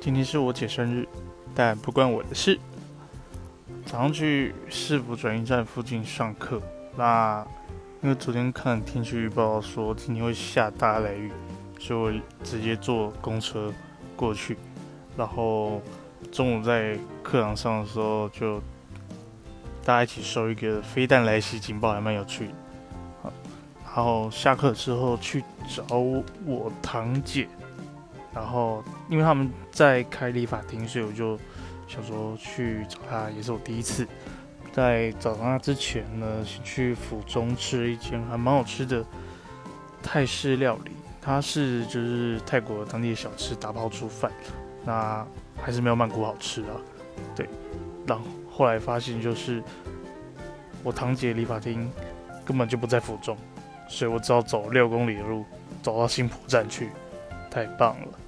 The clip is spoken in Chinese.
今天是我姐生日，但不关我的事。早上去市府转运站附近上课，那因为昨天看天气预报说今天会下大雷雨，所以我直接坐公车过去。然后中午在课堂上的时候，就大家一起收一个飞弹来袭警报，还蛮有趣的。然后下课之后去找我堂姐。然后，因为他们在开理发厅，所以我就想说去找他，也是我第一次。在找他之前呢，先去府中吃了一间还蛮好吃的泰式料理，它是就是泰国当地的小吃打包出饭，那还是没有曼谷好吃啊。对，然后后来发现就是我堂姐理发厅根本就不在府中，所以我只好走六公里的路走到新浦站去。太棒了。